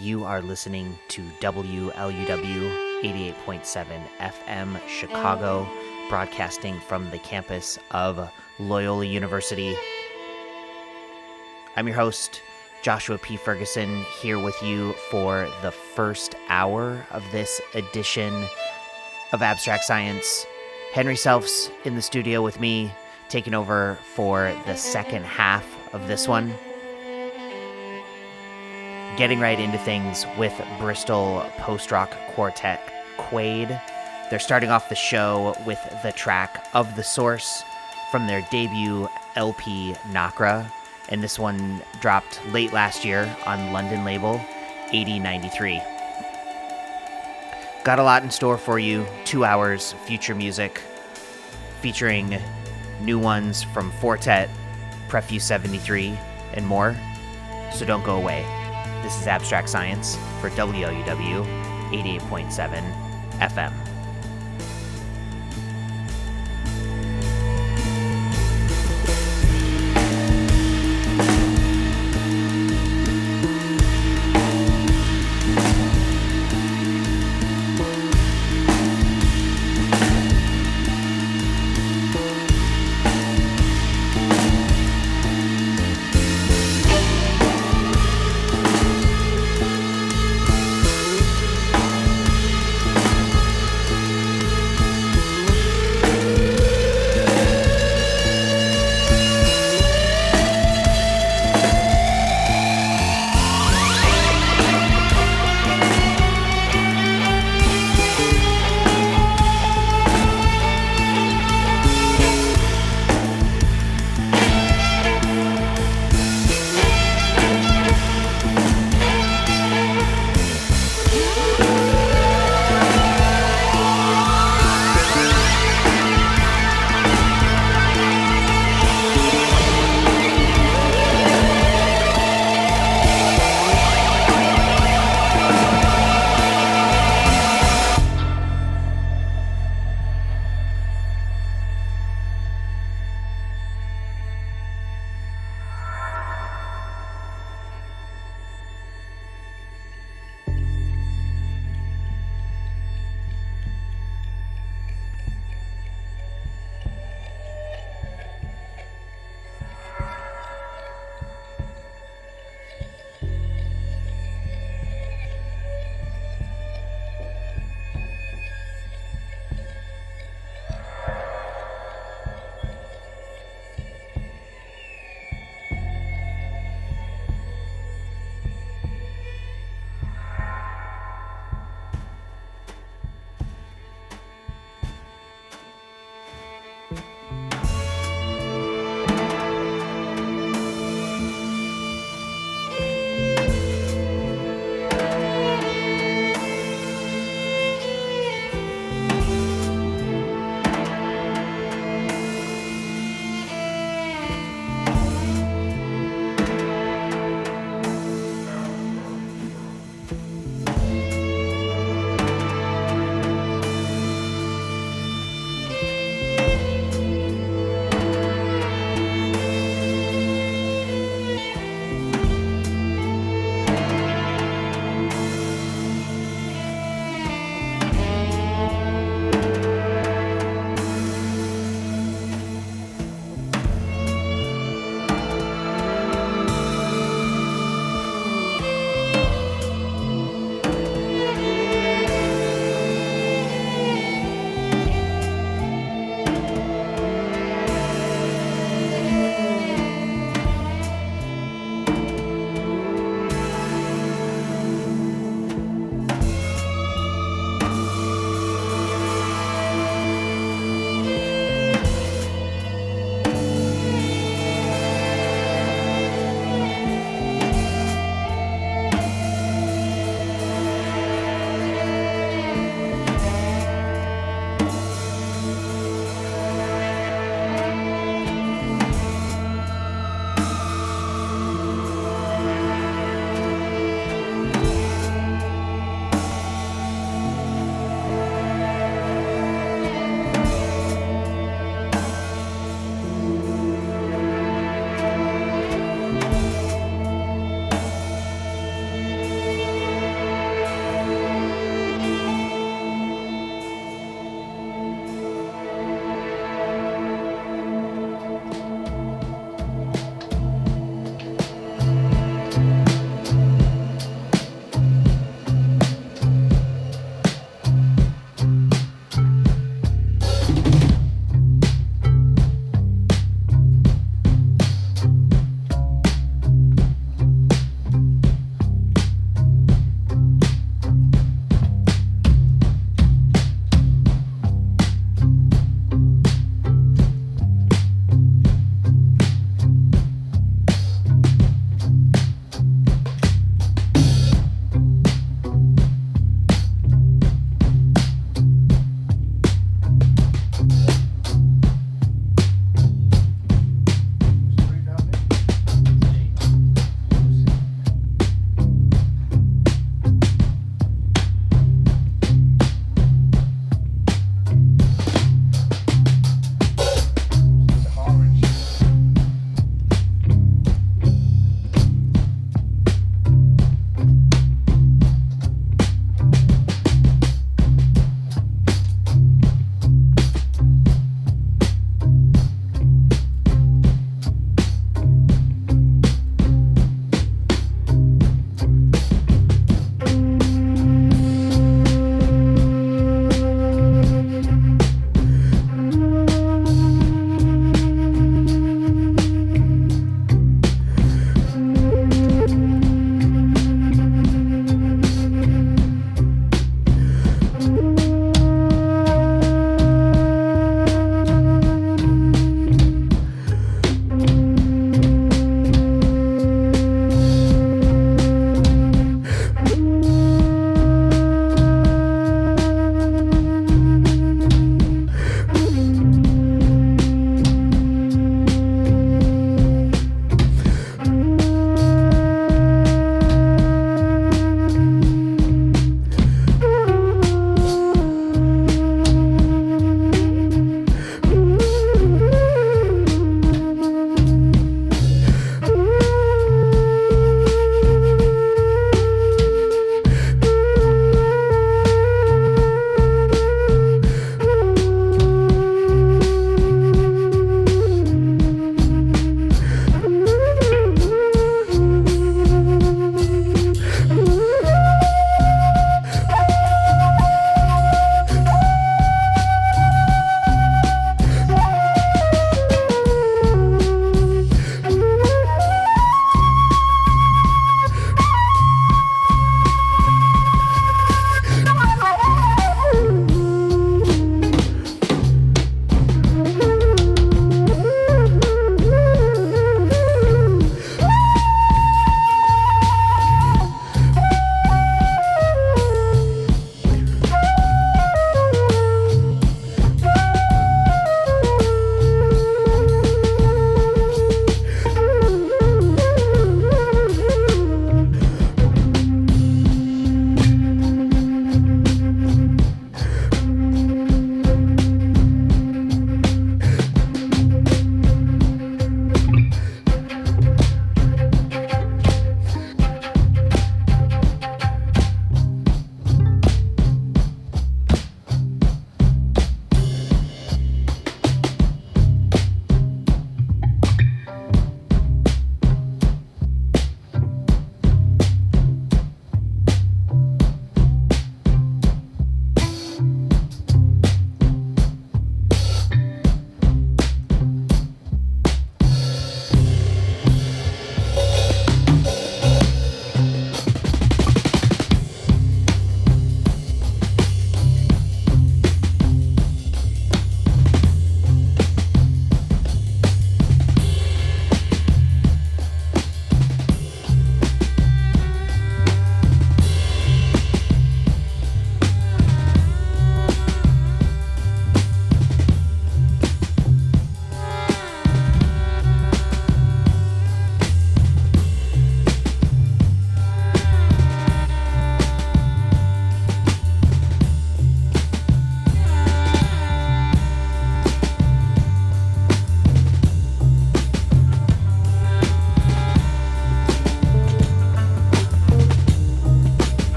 You are listening to WLUW 88.7 FM Chicago, broadcasting from the campus of Loyola University. I'm your host, Joshua P. Ferguson, here with you for the first hour of this edition of Abstract Science. Henry Selfs in the studio with me, taking over for the second half of this one getting right into things with Bristol post rock quartet Quade. They're starting off the show with the track Of the Source from their debut LP Nacre, and this one dropped late last year on London label AD93. Got a lot in store for you two hours future music featuring new ones from Four Tet, Prefuse 73, and more. So don't go away. This is Abstract Science for WLUW 88.7 FM.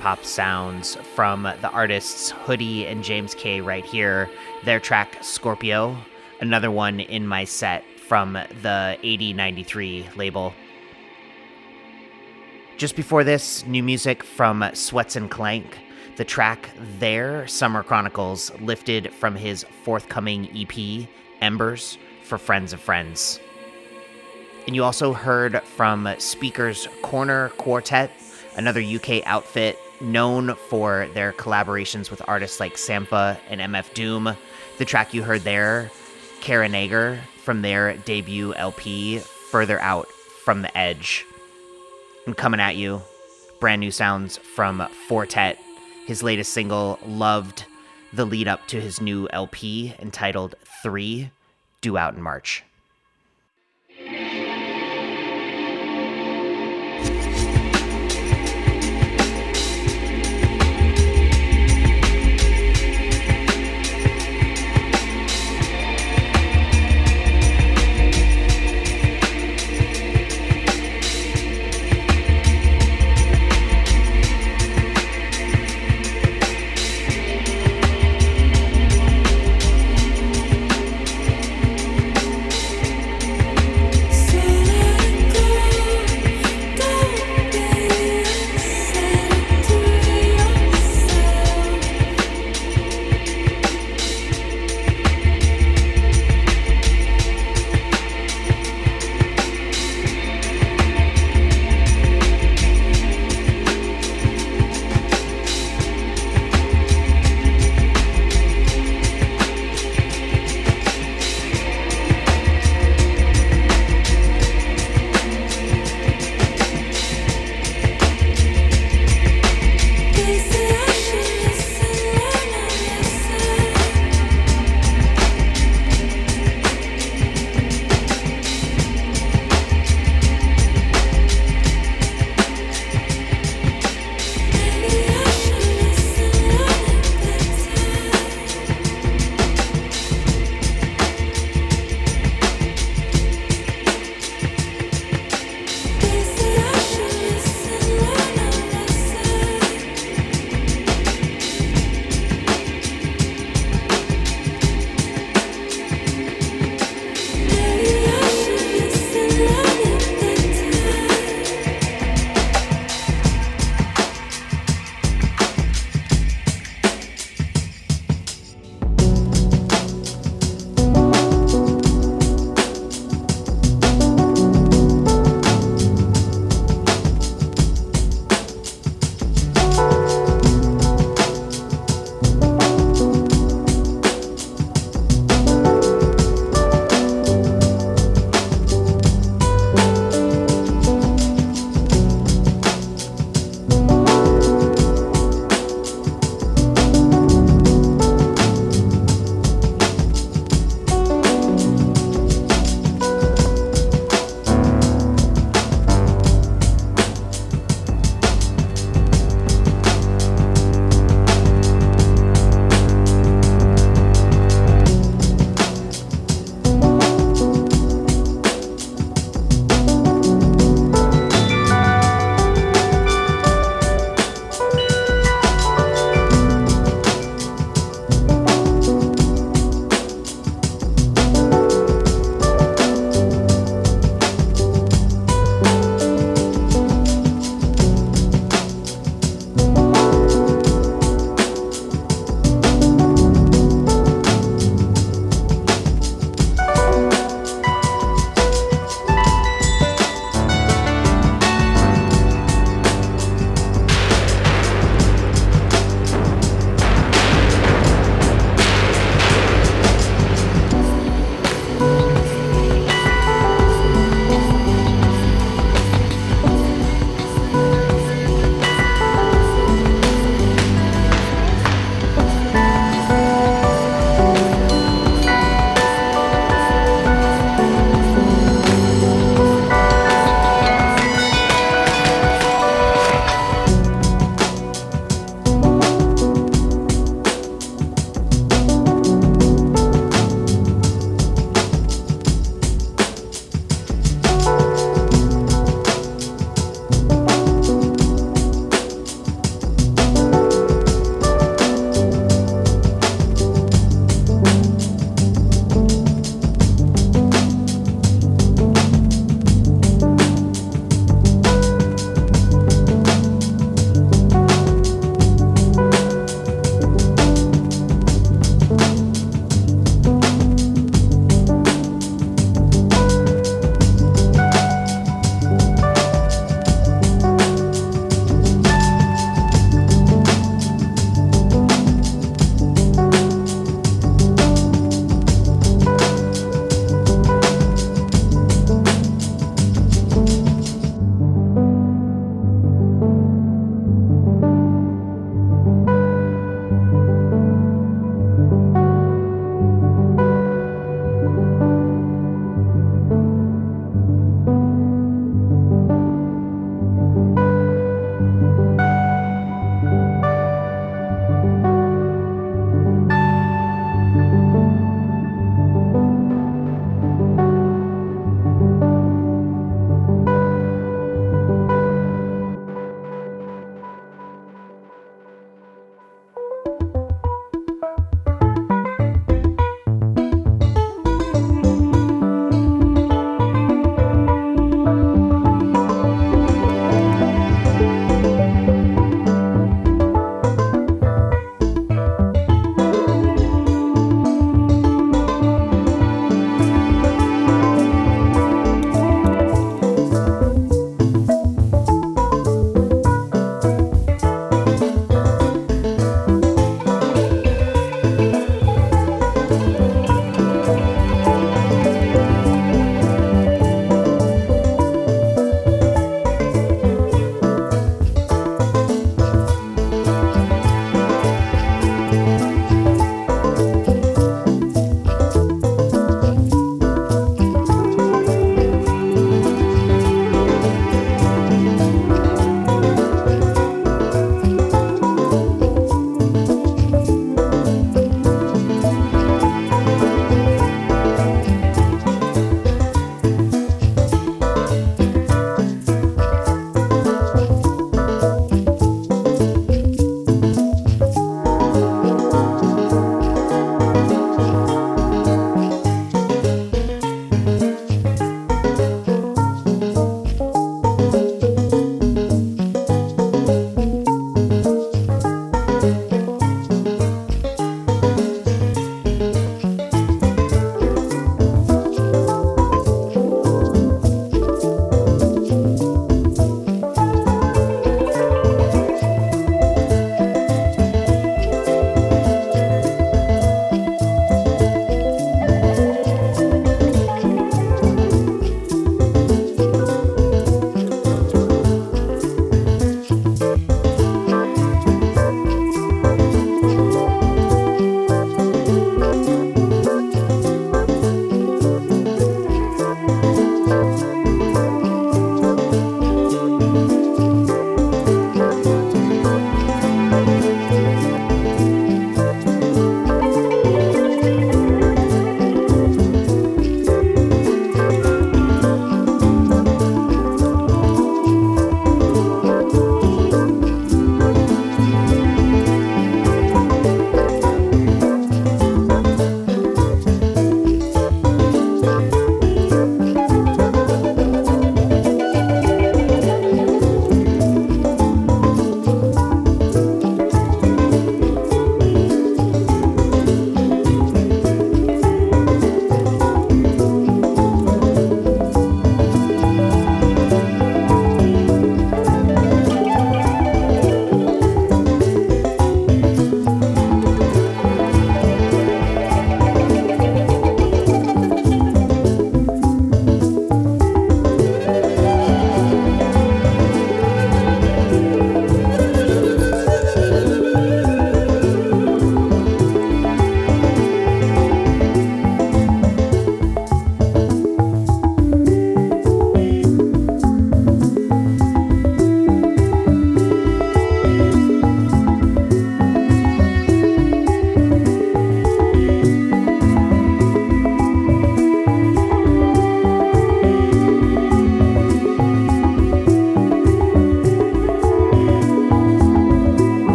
Hop sounds from the artists Hoodie and James K right here. Their track Scorpio, another one in my set from the AD93 label. Just before this, new music from Sweatson Klank. The track There, Summer Chronicles, lifted from his forthcoming EP, Embers, for Friends of Friends. And you also heard from Speaker's Corner Quartet, another UK outfit known for their collaborations with artists like Sampha and MF Doom. The track you heard there, Karainager, from their debut LP, Further Out from the Edge. And coming at you, brand new sounds from Four Tet, his latest single, Loved, the lead up to his new LP entitled Three, due out in March.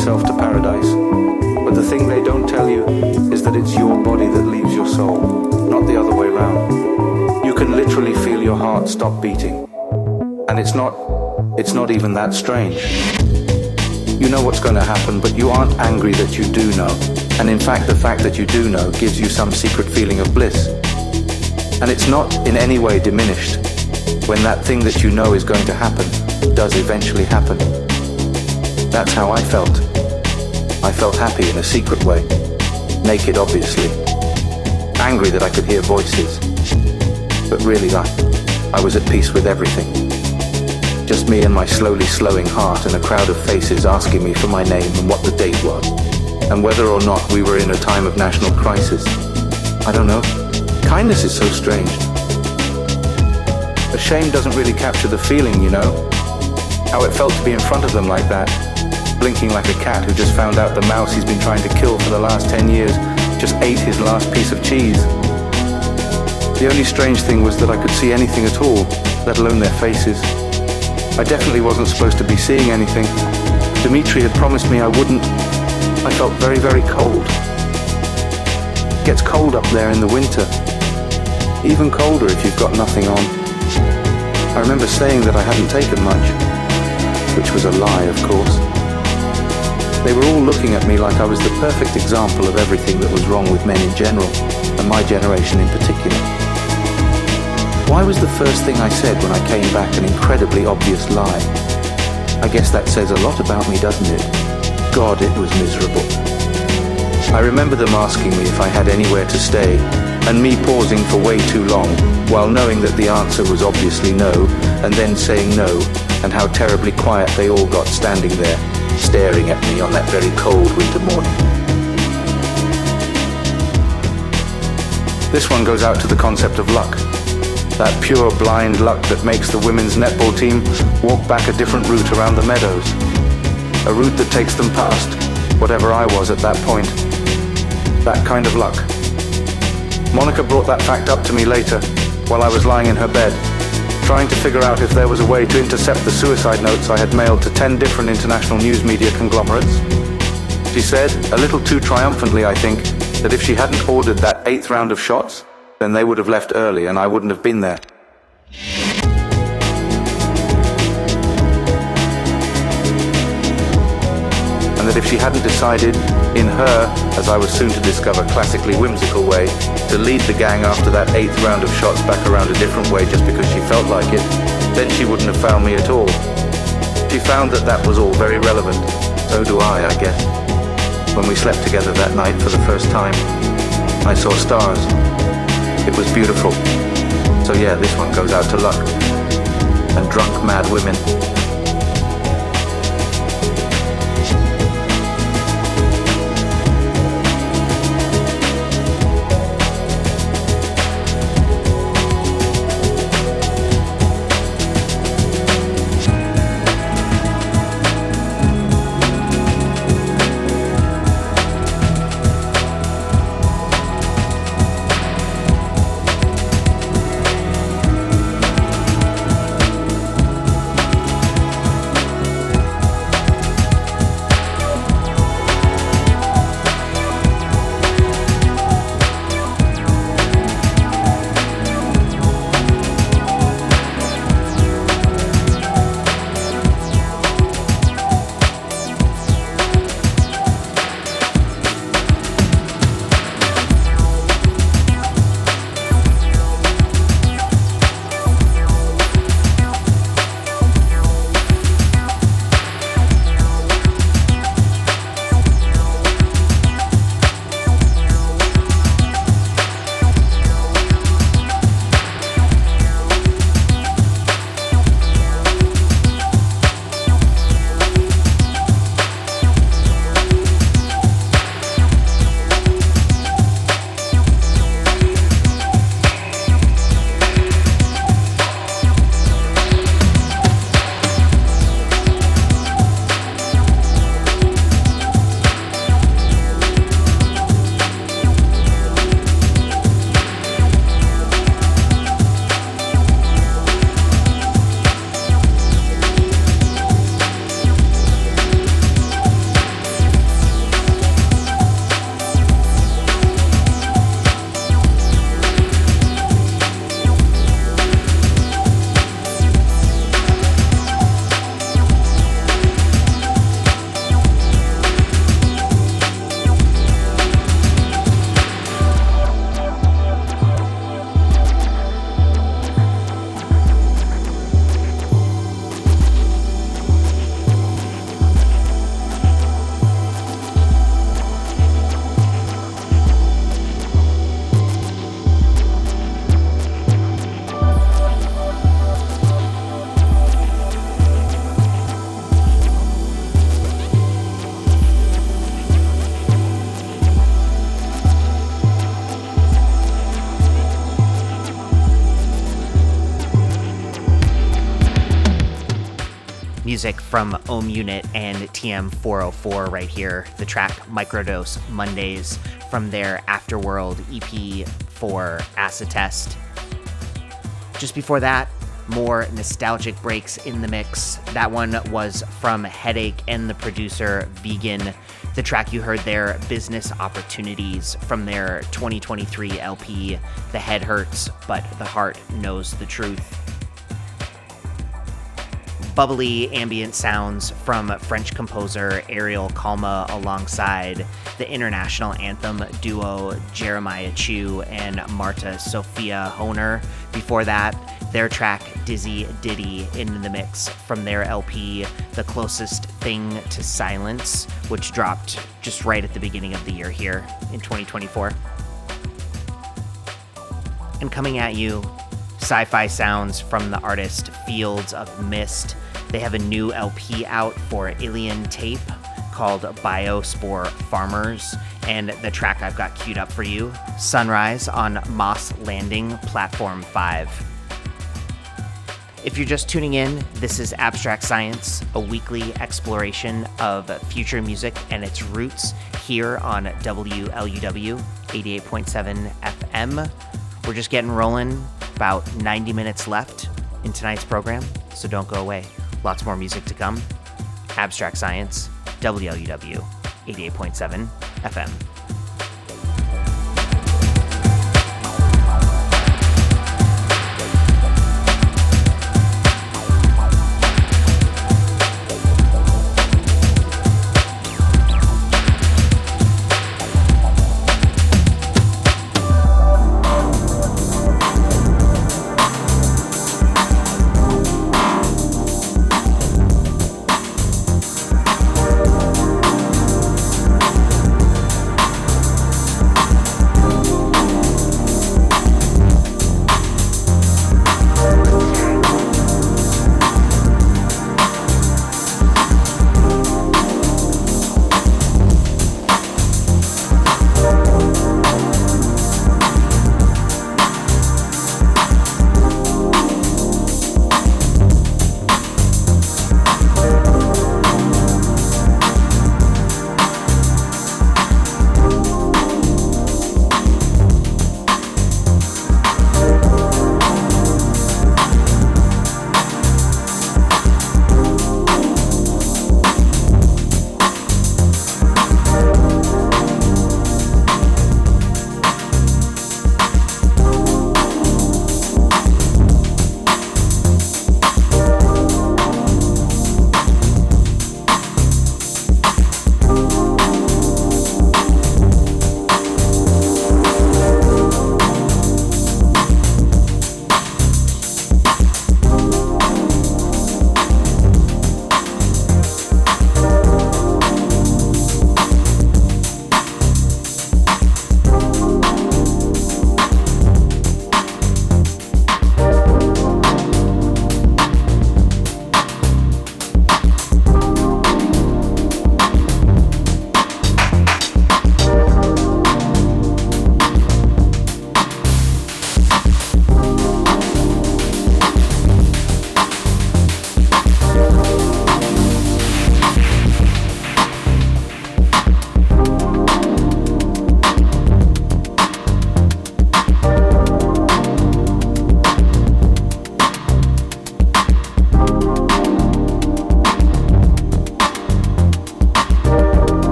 Lost myself to paradise. But the thing they don't tell you is that it's your body that leaves your soul, not the other way round. You can literally feel your heart stop beating. And it's not, it's not even that strange. You know what's going to happen, but you aren't angry that you do know. And in fact, the fact that you do know gives you some secret feeling of bliss. And it's not in any way diminished when that thing that you know is going to happen does eventually happen. That's how I felt. I felt happy in a secret way. Naked, obviously. Angry that I could hear voices. But really, I, I was at peace with everything. Just me and my slowly slowing heart and a crowd of faces asking me for my name and what the date was. And whether or not we were in a time of national crisis. I don't know. Kindness is so strange. But shame doesn't really capture the feeling, you know? How it felt to be in front of them like that, blinking like a cat who just found out the mouse he's been trying to kill for the last 10 years just ate his last piece of cheese. The only strange thing was that I could see anything at all, let alone their faces. I definitely wasn't supposed to be seeing anything. Dimitri had promised me I wouldn't. I felt very, very cold. It gets cold up there in the winter. Even colder if you've got nothing on. I remember saying that I hadn't taken much which was a lie, of course. They were all looking at me like I was the perfect example of everything that was wrong with men in general, and my generation in particular. Why was the first thing I said when I came back an incredibly obvious lie? I guess that says a lot about me, doesn't it? God, it was miserable. I remember them asking me if I had anywhere to stay, and me pausing for way too long, while knowing that the answer was obviously no, and then saying no, and how terribly quiet they all got standing there, staring at me on that very cold winter morning. This one goes out to the concept of luck. That pure blind luck that makes the women's netball team walk back a different route around the meadows. A route that takes them past whatever I was at that point. That kind of luck. Monica brought that fact up to me later, while I was lying in her bed, trying to figure out if there was a way to intercept the suicide notes I had mailed to 10 different international news media conglomerates. She said, a little too triumphantly I think, that if she hadn't ordered that eighth round of shots, then they would have left early and I wouldn't have been there. And that if she hadn't decided, in her, as I was soon to discover, classically whimsical way, to lead the gang after that eighth round of shots back around a different way just because she felt like it, then she wouldn't have found me at all. She found that that was all very relevant. So do I, I guess. When we slept together that night for the first time, I saw stars. It was beautiful. So yeah, this one goes out to luck. And drunk mad women. From Om Unit and TM404 right here. The track Microdose Mondays from their Afterworld EP for Acid Test. Just before that, more nostalgic breaks in the mix. That one was from Headache and the producer Vegyn. The track you heard there, Business Opportunities, from their 2023 LP, The Head Hurts, but the Heart Knows the Truth. Bubbly ambient sounds from French composer Ariel Kalma alongside the international anthem duo Jeremiah Chiu and Marta Sofia Honer. Before that, their track Dizzy Ditty in the mix from their LP The Closest Thing to Silence, which dropped just right at the beginning of the year here in 2024. And coming at you, sci fi sounds from the artist Fields of Mist. They have a new LP out for Ilian Tape called Biospore Farmers, and the track I've got queued up for you Sunrise on Moss Landing Platform 5. If you're just tuning in, this is Abstract Science, a weekly exploration of future music and its roots here on WLUW 88.7 FM. We're just getting rolling, about 90 minutes left in tonight's program, so don't go away. Lots more music to come. Abstract Science, WLUW 88.7 FM.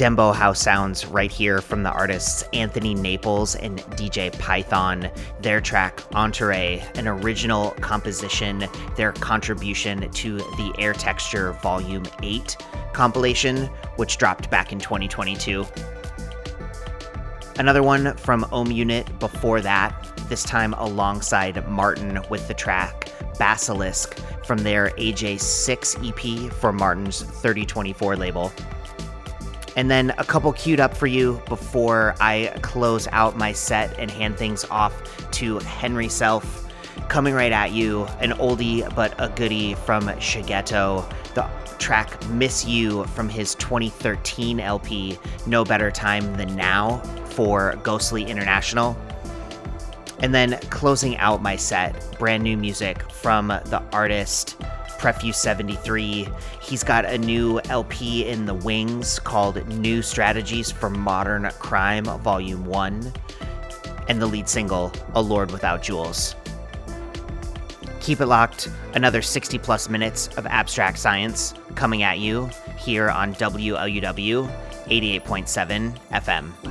Dembow House sounds right here from the artists Anthony Naples and DJ Python. Their track Entoure, an original composition, their contribution to the Airt Texture Volume 8 compilation, which dropped back in 2022. Another one from Om Unit before that, this time alongside Martyn with the track Basilisk from their AJ6 EP for Martyn's 3024 label. And then a couple queued up for you before I close out my set and hand things off to Henry Self. Coming right at you, an oldie but a goodie from Shigeto. The track Miss U from his 2013 LP, No Better Time Than Now, for Ghostly International. And then closing out my set, brand new music from the artist Prefuse 73. He's got a new LP in the wings called New Strategies for Modern Crime, Volume 1, and the lead single, A Lord Without Jewels. Keep it locked, another 60 plus minutes of abstract science coming at you here on WLUW 88.7 FM.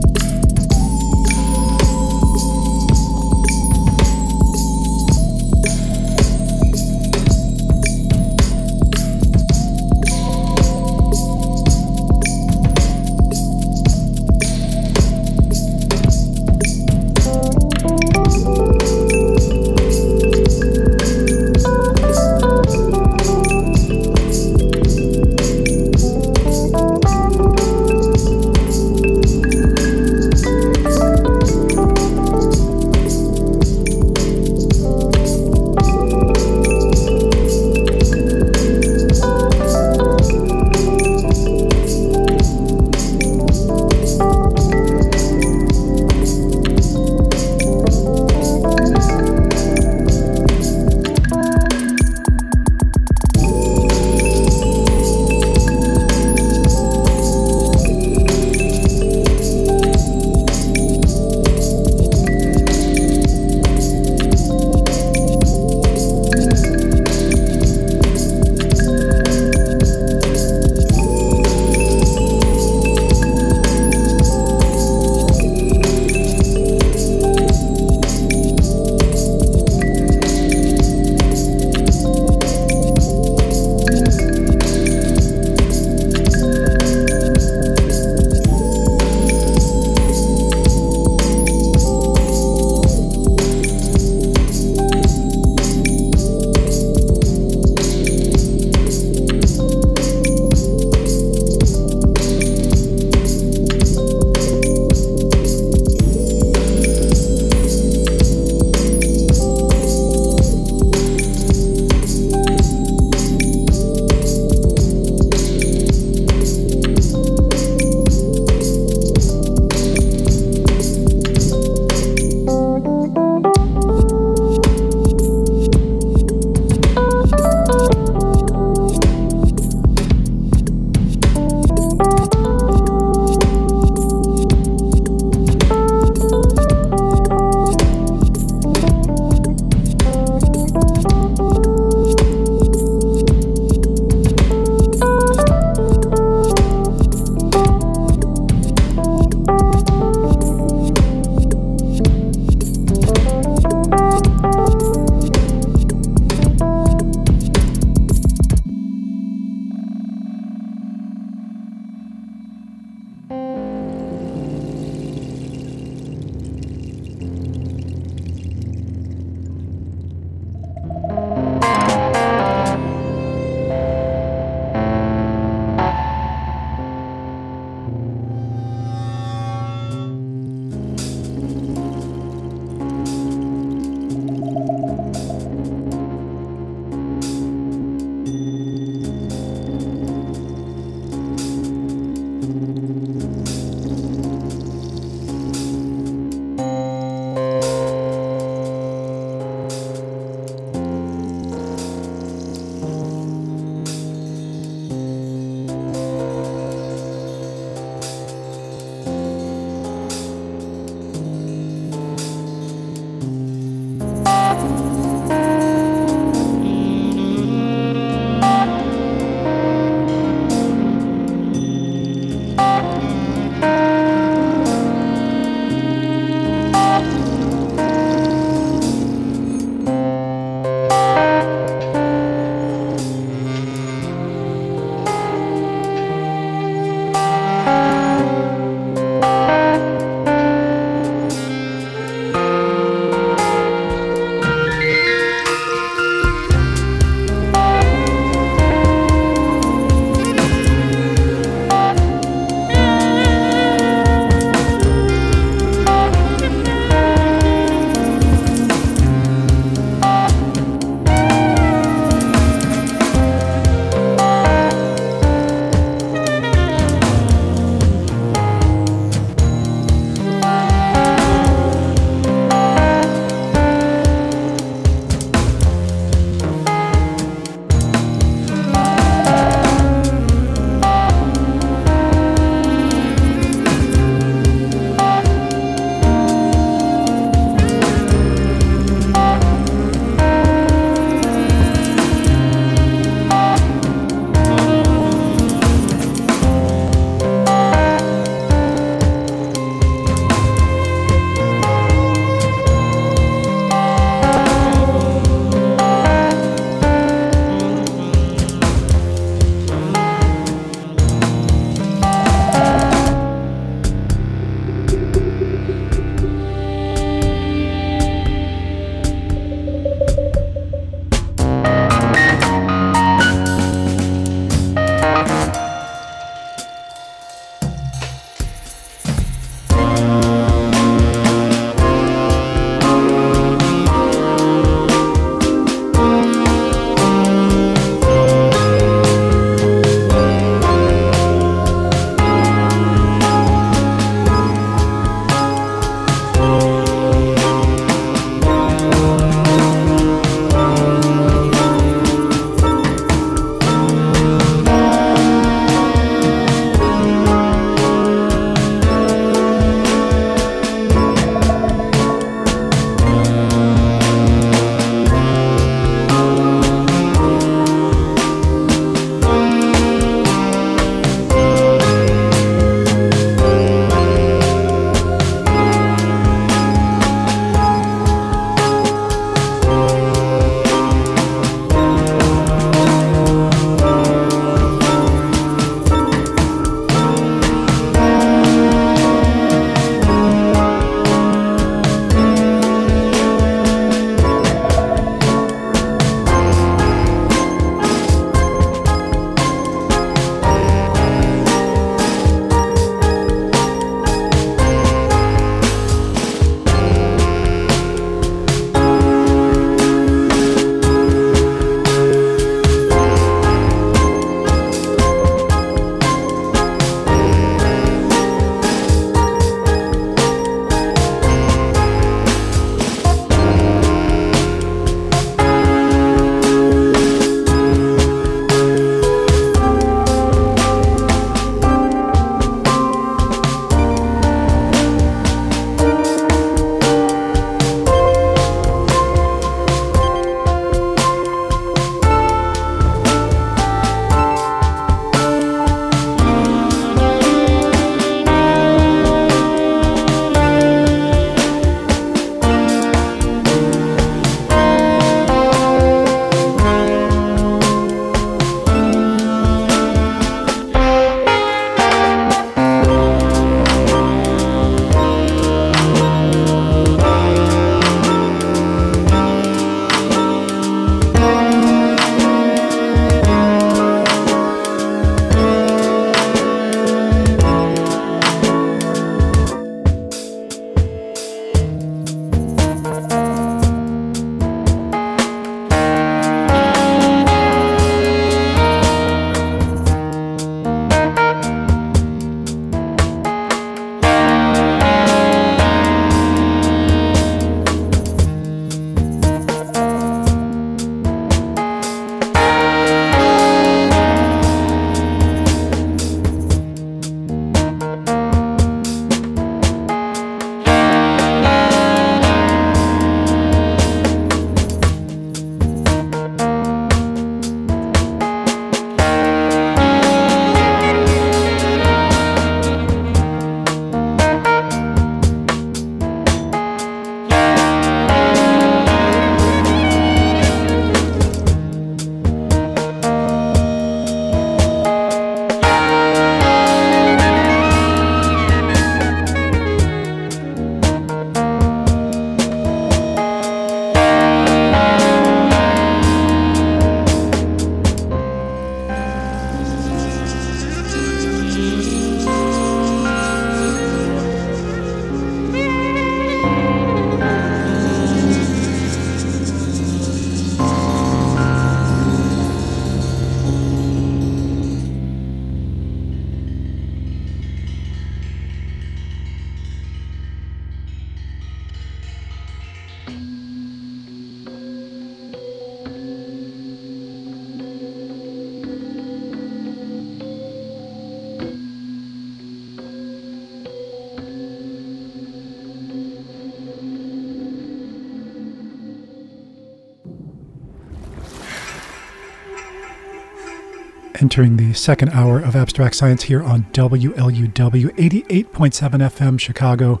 Entering the second hour of Abstract Science here on WLUW 88.7 FM Chicago,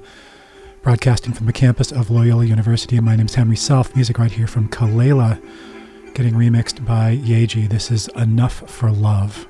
broadcasting from the campus of Loyola University. My name is Henry Self. Music right here from Kelela, getting remixed by Yaeji. This is Enough for Love.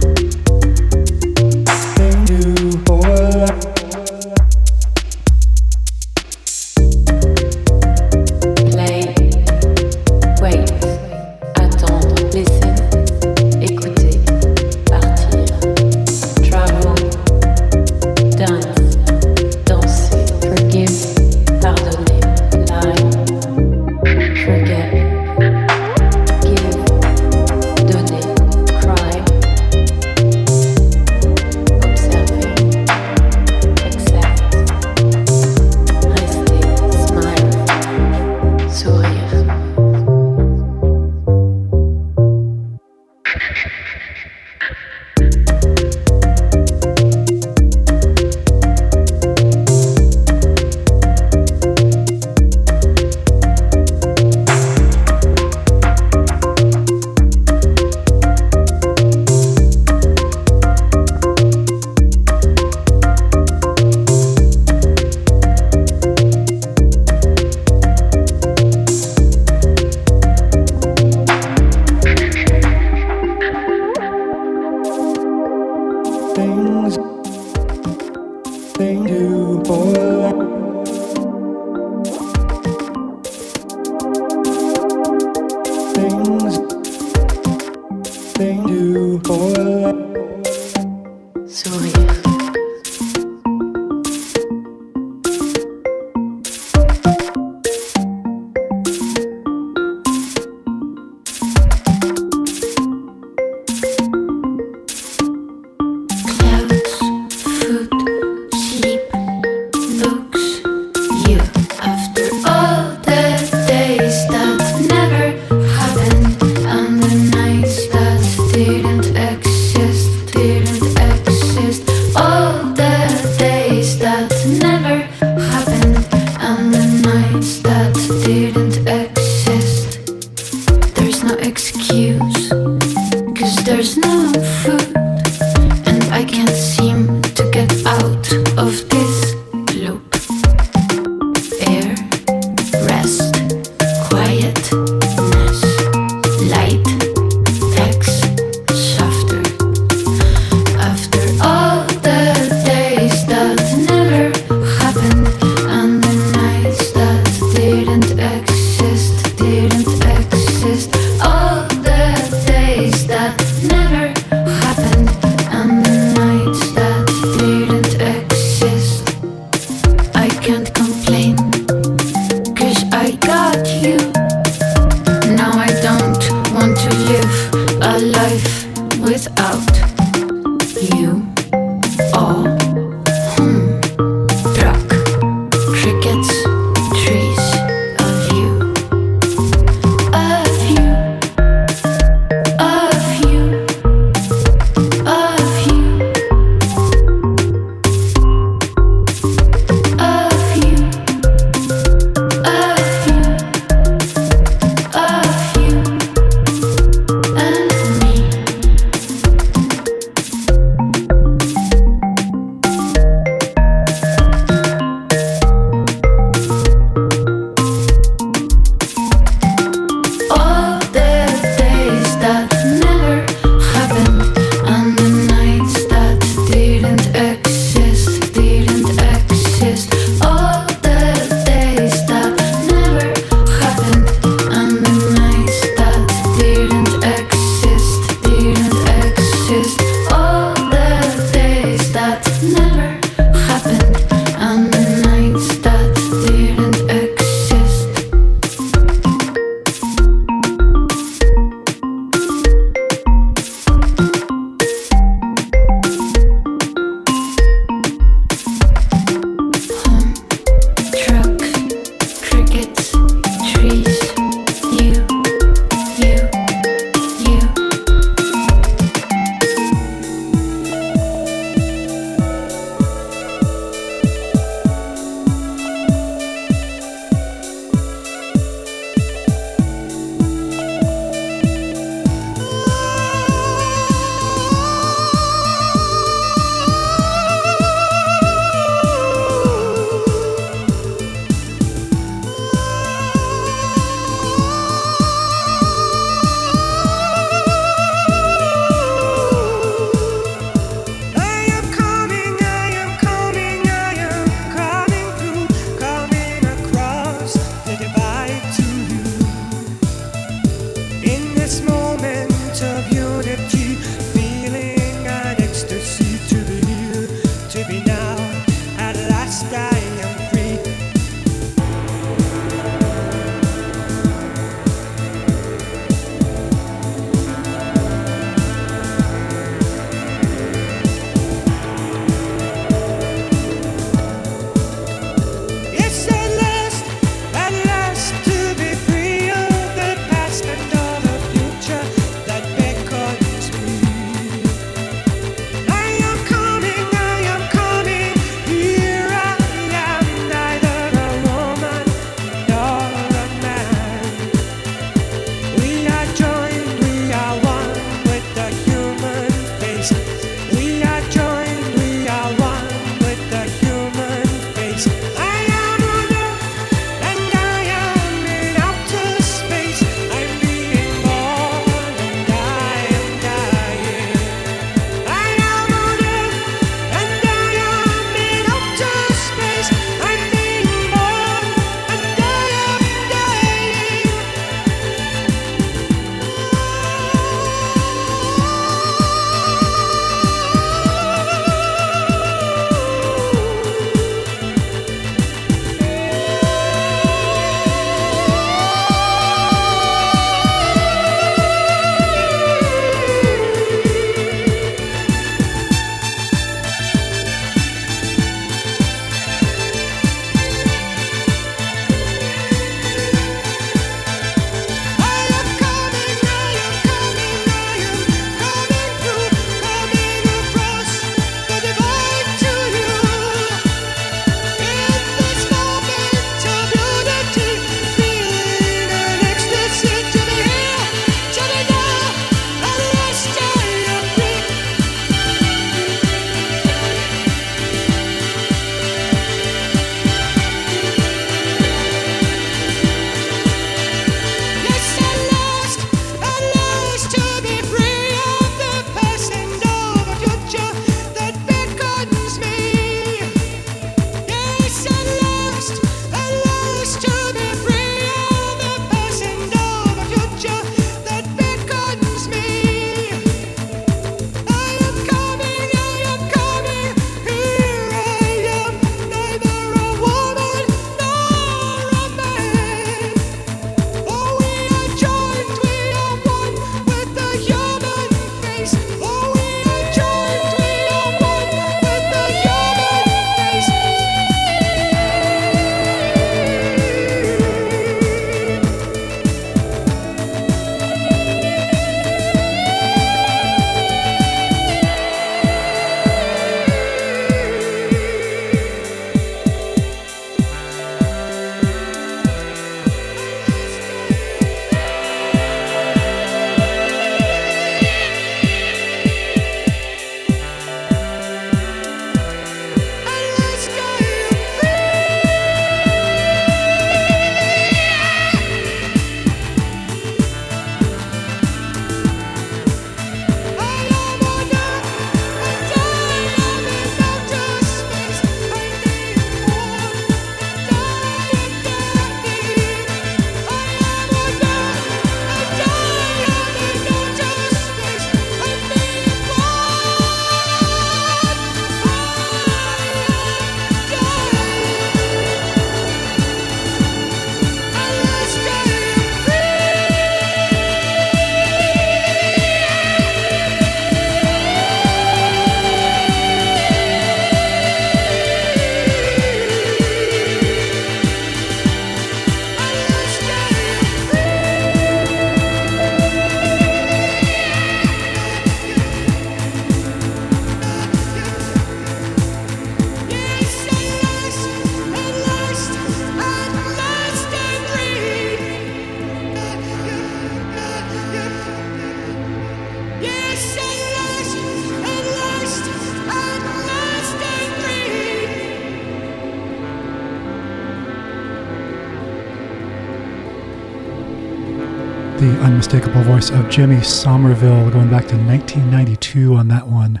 Unmistakable voice of Jimmy Somerville, going back to 1992 on that one.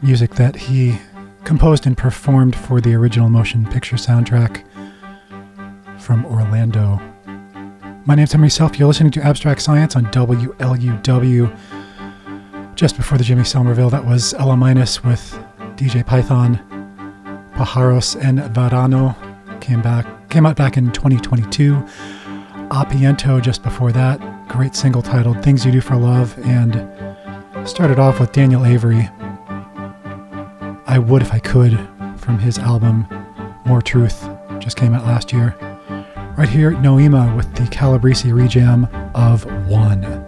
Music that he composed and performed for the original motion picture soundtrack from Orlando. My name's Henry Self. You're listening to Abstract Science on WLUW. Just before the Jimmy Somerville, that was Ela Minus with DJ Python, Pajaros en Verano. Came back, came out back in 2022. Apiento just before that. Great single titled Things You Do for Love. And started off with Daniel Avery. I Would If I Could from his album More Truth. Just came out last year. Right here, Noema with the Calabrese rejam of One.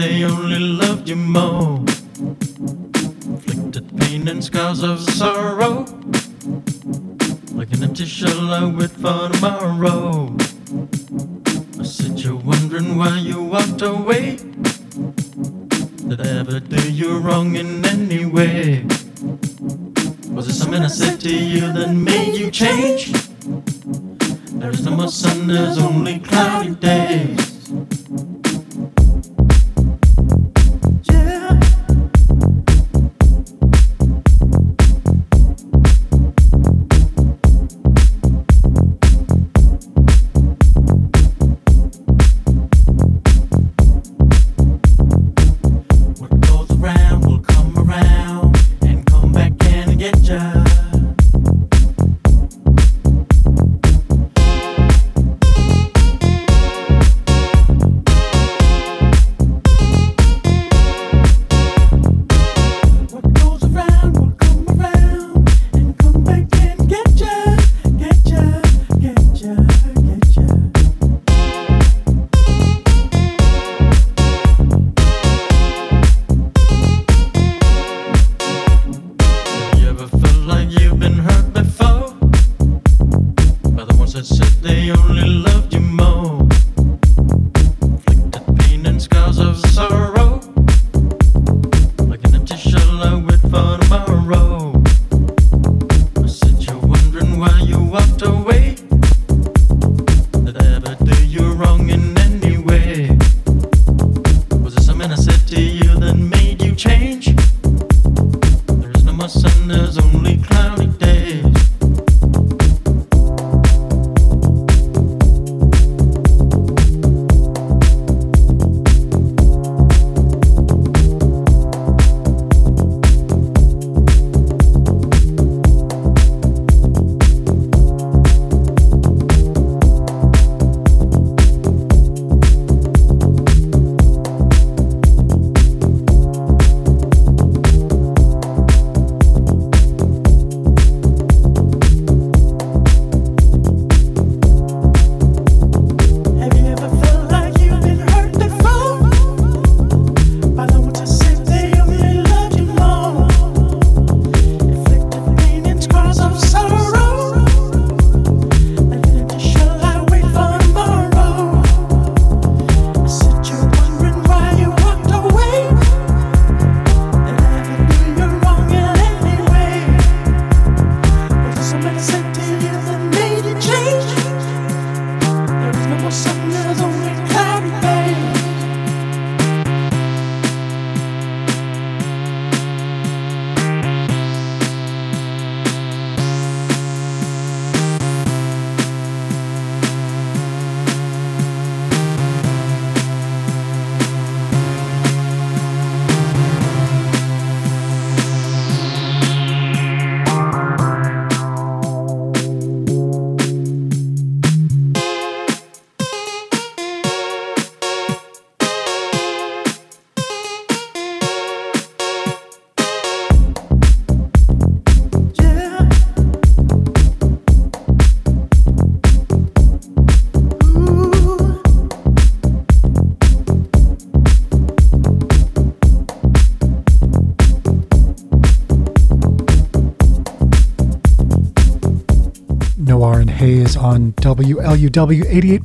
They only loved you more? Inflicted pain and scars of sorrow, like an empty shell I wait for tomorrow. On WLUW 88.7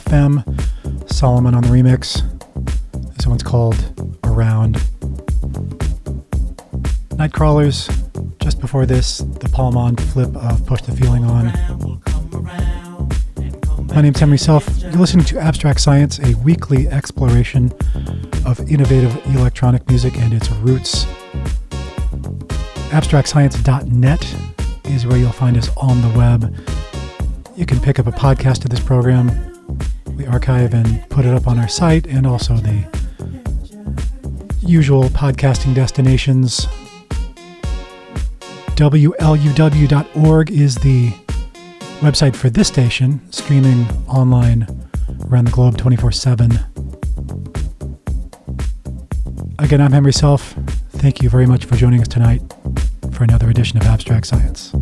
FM. Solomun on the remix. This one's called Around. Nightcrawlers. Just before this, the Palm flip of Push the Feeling On. My name's Henry Self. You're listening to Abstract Science, a weekly exploration of innovative electronic music and its roots. AbstractScience.net is where you'll find us on the web. You can pick up a podcast of this program. We archive and put it up on our site and also the usual podcasting destinations. WLUW.org is the website for this station, streaming online around the globe 24 7. Again, I'm Henry Self. Thank you very much for joining us tonight for another edition of Abstract Science.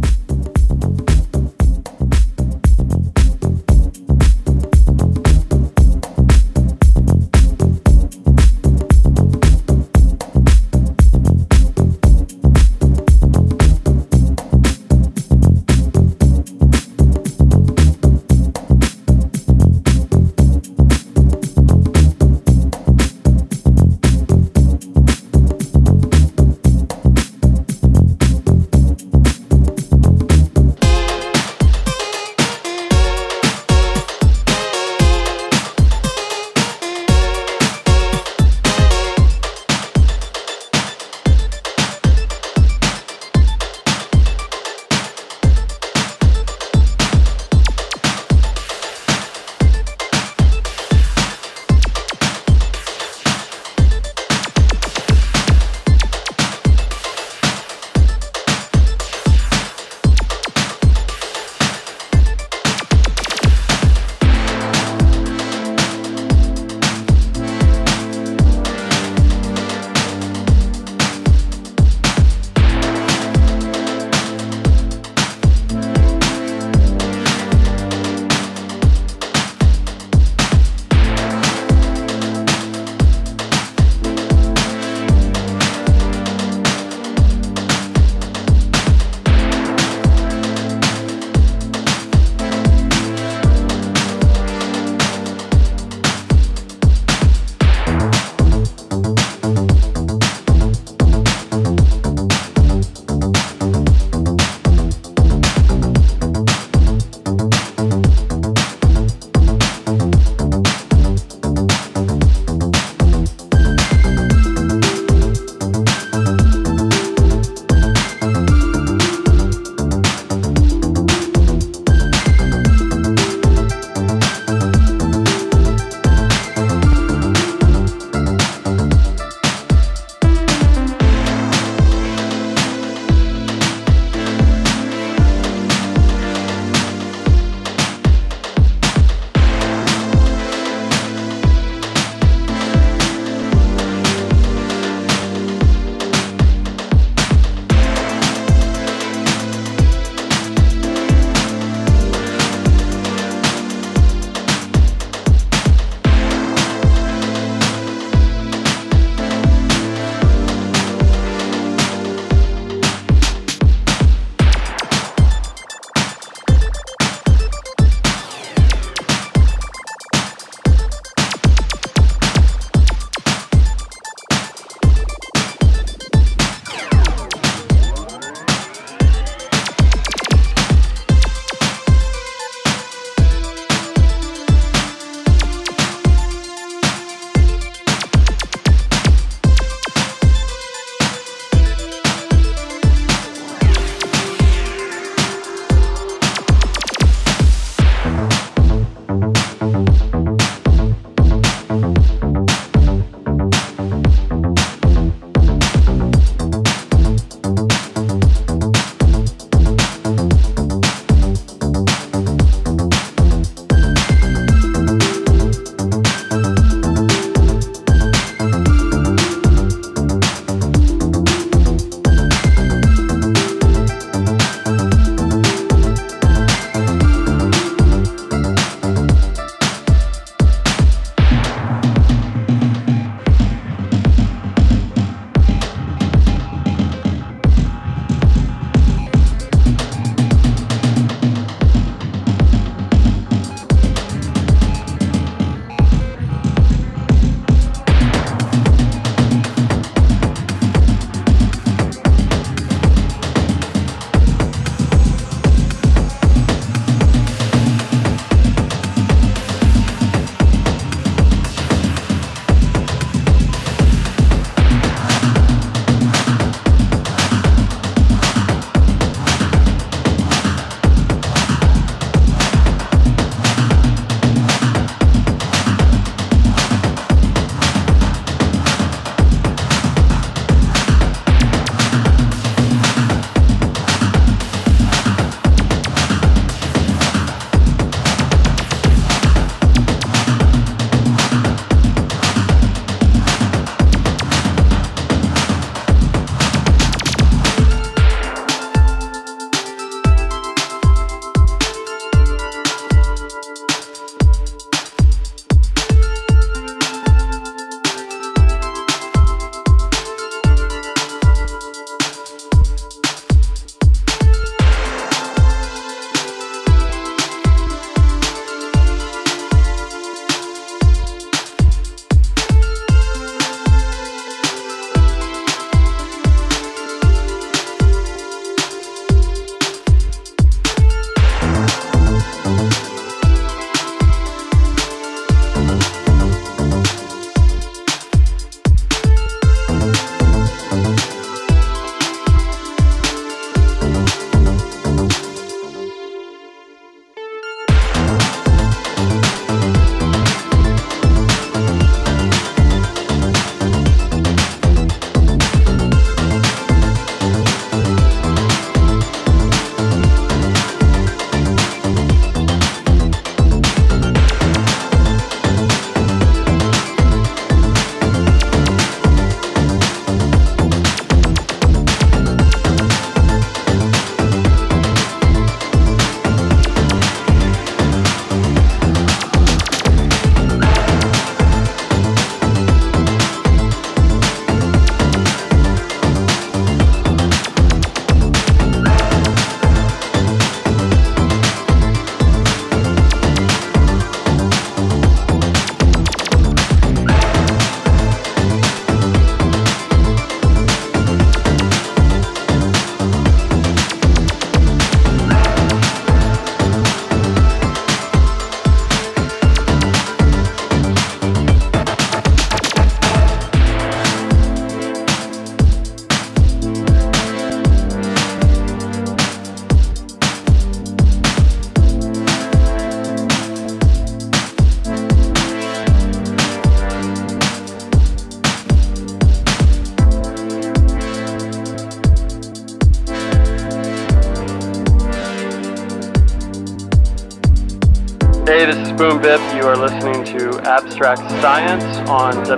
On WLUW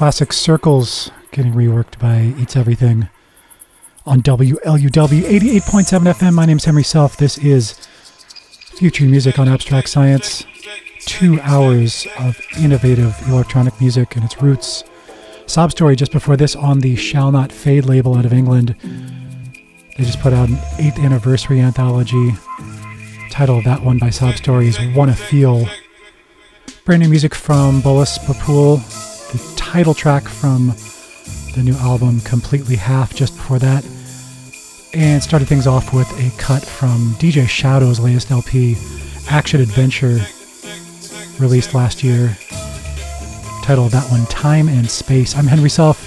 classic Circles getting reworked by Eats Everything on WLUW 88.7 FM. My name's Henry Self. This is Future Music on Abstract Science. Two hours of innovative electronic music and its roots. Sobstory just before this on the Shall Not Fade label out of England. They just put out an eighth anniversary anthology. Title of that one by Sobstory is Wanna Feel. Brand new music from Bolas the title track from the new album Completely Half just before that. And started things off with a cut from DJ Shadow's latest LP, Action Adventure, released last year. Title of that one, Time and Space. I'm Henry Self.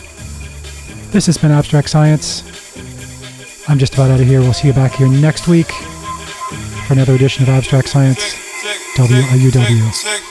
This has been Abstract Science. I'm just about out of here. We'll see you back here next week for another edition of Abstract Science. WLUW.